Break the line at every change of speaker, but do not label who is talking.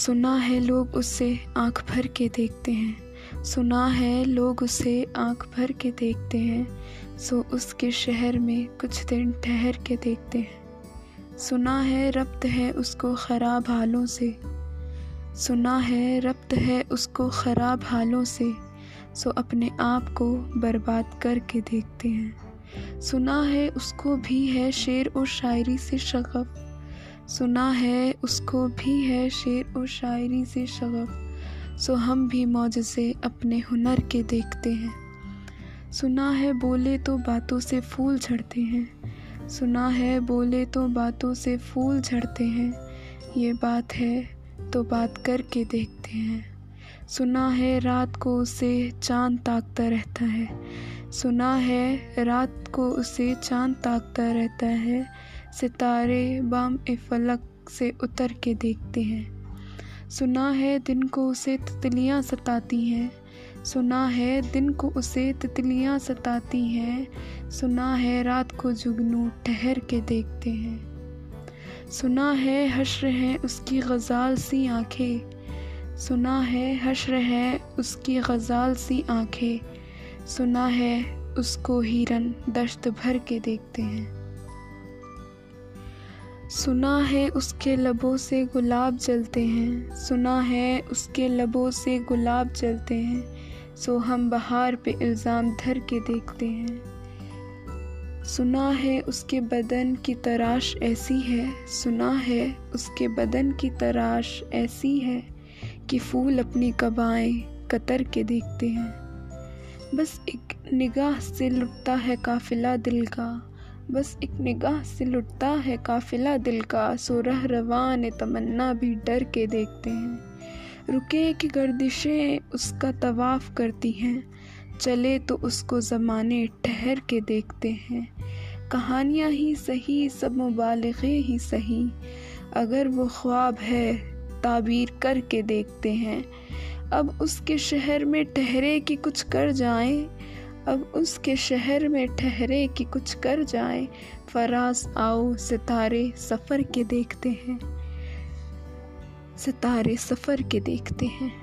सुना है लोग उसे आँख भर के देखते हैं। सुना है लोग उसे आँख भर के देखते हैं। सो उसके शहर में कुछ दिन ठहर के देखते हैं। सुना है रब्त है उसको ख़राब हालों से। सुना है रब्त है उसको ख़राब हालों से। सो अपने आप को बर्बाद करके देखते हैं। सुना है उसको भी है शेर और शायरी से शगफ सुना है, उसको भी है शेर और शायरी से शगफ। सो हम भी मौज से अपने हुनर के देखते हैं। सुना है बोले तो बातों से फूल झड़ते हैं। सुना है बोले तो बातों से फूल झड़ते हैं। ये बात है तो बात करके देखते हैं। सुना है रात को उसे चाँद ताकता रहता है। सुना है रात को उसे चाँद ताकता रहता है। सितारे बाम ए फलक से उतर के देखते हैं। सुना है दिन को उसे तितलियाँ सताती हैं। सुना है दिन को उसे तितलियाँ सताती हैं। सुना है रात को जुगनू ठहर के देखते हैं। सुना है हश्र है उसकी गज़ाल सी आँखें। सुना है हश्र है उसकी गज़ाल सी आँखें। सुना है उसको हिरन दश्त भर के देखते हैं। सुना है उसके लबों से गुलाब जलते हैं। सुना है उसके लबों से गुलाब जलते हैं। सो हम बहार पे इल्ज़ाम धर के देखते हैं। सुना है उसके बदन की तराश ऐसी है। सुना है उसके बदन की तराश ऐसी है कि फूल अपनी कबाएँ कतर के देखते हैं। बस एक निगाह से लुटता है काफिला दिल का। बस एक निगाह से लुटता है काफिला दिल का सुरह रवान तमन्ना भी डर के देखते हैं। रुके की गर्दिशें उसका तवाफ़ करती हैं, चले तो उसको ज़माने ठहर के देखते हैं। कहानियाँ ही सही, सब मुबालगे ही सही, अगर वो ख्वाब है, ताबीर करके देखते हैं। अब उसके शहर में ठहरे कि कुछ कर जाएँ अब उसके शहर में ठहरे कि कुछ कर जाए। फराज आओ, सितारे सफ़र के देखते हैं। सितारे सफ़र के देखते हैं।